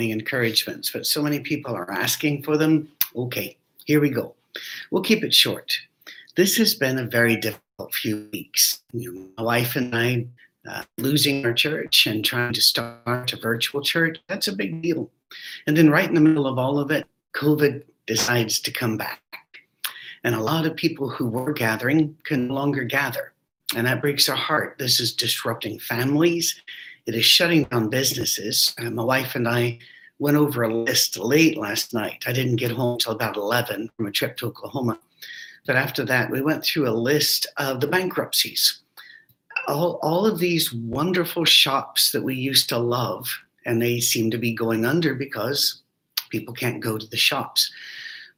encouragements, but so many people are asking for them. Okay, here we go. We'll keep it short. This has been a very difficult few weeks. You know, my wife and I uh, losing our church and trying to start a virtual church, that's a big deal. And then, right in the middle of all of it, COVID decides to come back. And a lot of people who were gathering can no longer gather. And that breaks our heart. This is disrupting families, it is shutting down businesses. Uh, my wife and I went over a list late last night. I didn't get home until about 11 from a trip to Oklahoma. But after that, we went through a list of the bankruptcies. All, all of these wonderful shops that we used to love, and they seem to be going under because people can't go to the shops.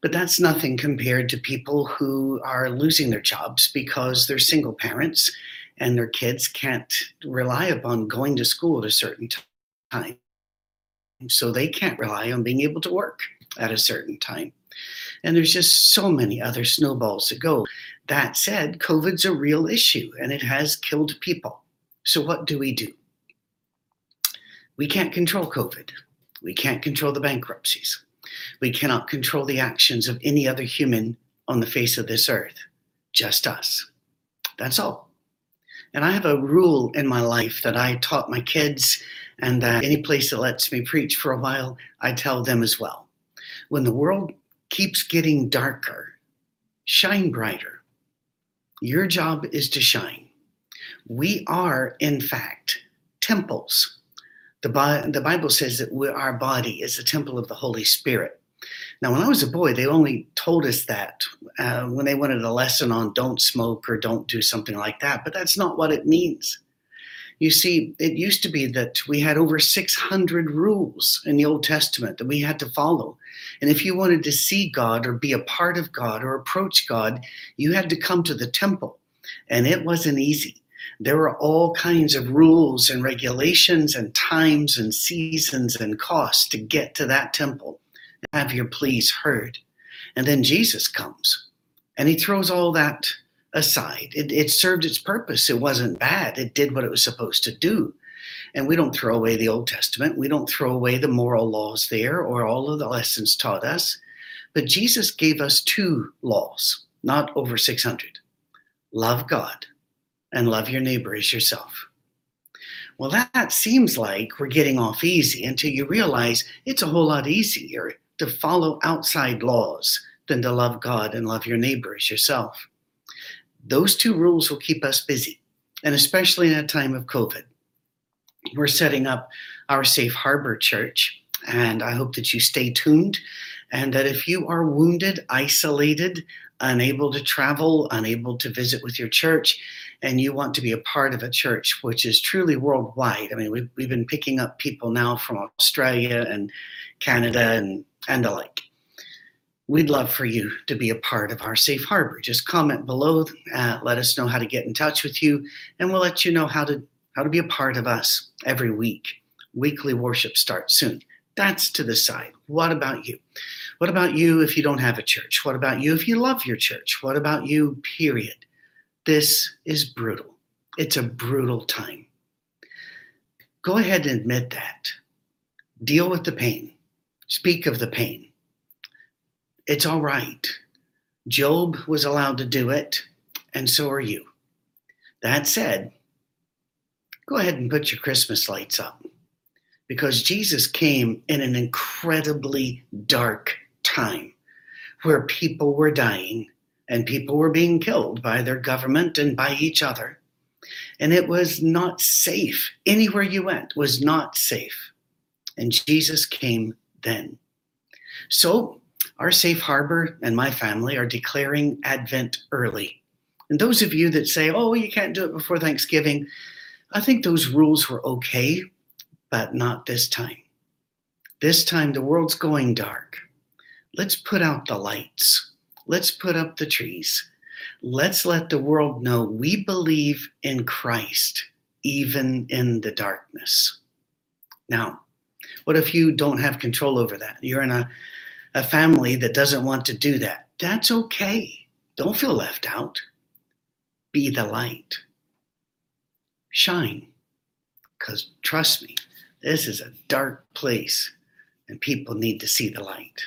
But that's nothing compared to people who are losing their jobs because they're single parents and their kids can't rely upon going to school at a certain time. So they can't rely on being able to work at a certain time. And there's just so many other snowballs to go. That said, COVID's a real issue and it has killed people. So what do we do? We can't control COVID. We can't control the bankruptcies. We cannot control the actions of any other human on the face of this earth, just us. That's all. And I have a rule in my life that I taught my kids, and that any place that lets me preach for a while, I tell them as well. When the world keeps getting darker, shine brighter. Your job is to shine. We are, in fact, temples. The, the Bible says that our body is a temple of the Holy Spirit. Now, when I was a boy, they only told us that uh, when they wanted a lesson on don't smoke or don't do something like that, but that's not what it means. You see, it used to be that we had over 600 rules in the Old Testament that we had to follow. And if you wanted to see God or be a part of God or approach God, you had to come to the temple. And it wasn't easy. There were all kinds of rules and regulations and times and seasons and costs to get to that temple have your pleas heard. And then Jesus comes and he throws all that aside. It, it served its purpose. It wasn't bad. It did what it was supposed to do. And we don't throw away the Old Testament. We don't throw away the moral laws there or all of the lessons taught us. But Jesus gave us two laws, not over 600 love God and love your neighbor as yourself. Well, that seems like we're getting off easy until you realize it's a whole lot easier to follow outside laws than to love God and love your neighbor as yourself. Those two rules will keep us busy, and especially in a time of COVID. We're setting up our Safe Harbor Church, and I hope that you stay tuned and that if you are wounded, isolated, unable to travel, unable to visit with your church, and you want to be a part of a church which is truly worldwide. I mean, we've, we've been picking up people now from Australia and Canada and and the like. We'd love for you to be a part of our safe harbor. Just comment below, uh, let us know how to get in touch with you, and we'll let you know how to how to be a part of us every week. Weekly worship starts soon. That's to the side. What about you? What about you if you don't have a church? What about you if you love your church? What about you, period? This is brutal. It's a brutal time. Go ahead and admit that. Deal with the pain speak of the pain. It's all right. Job was allowed to do it, and so are you. That said, go ahead and put your Christmas lights up because Jesus came in an incredibly dark time where people were dying and people were being killed by their government and by each other. And it was not safe. Anywhere you went was not safe. And Jesus came then. So, our safe harbor and my family are declaring Advent early. And those of you that say, oh, you can't do it before Thanksgiving, I think those rules were okay, but not this time. This time, the world's going dark. Let's put out the lights. Let's put up the trees. Let's let the world know we believe in Christ, even in the darkness. Now, what if you don't have control over that? You're in a, a family that doesn't want to do that. That's okay. Don't feel left out. Be the light. Shine. Because trust me, this is a dark place. and people need to see the light.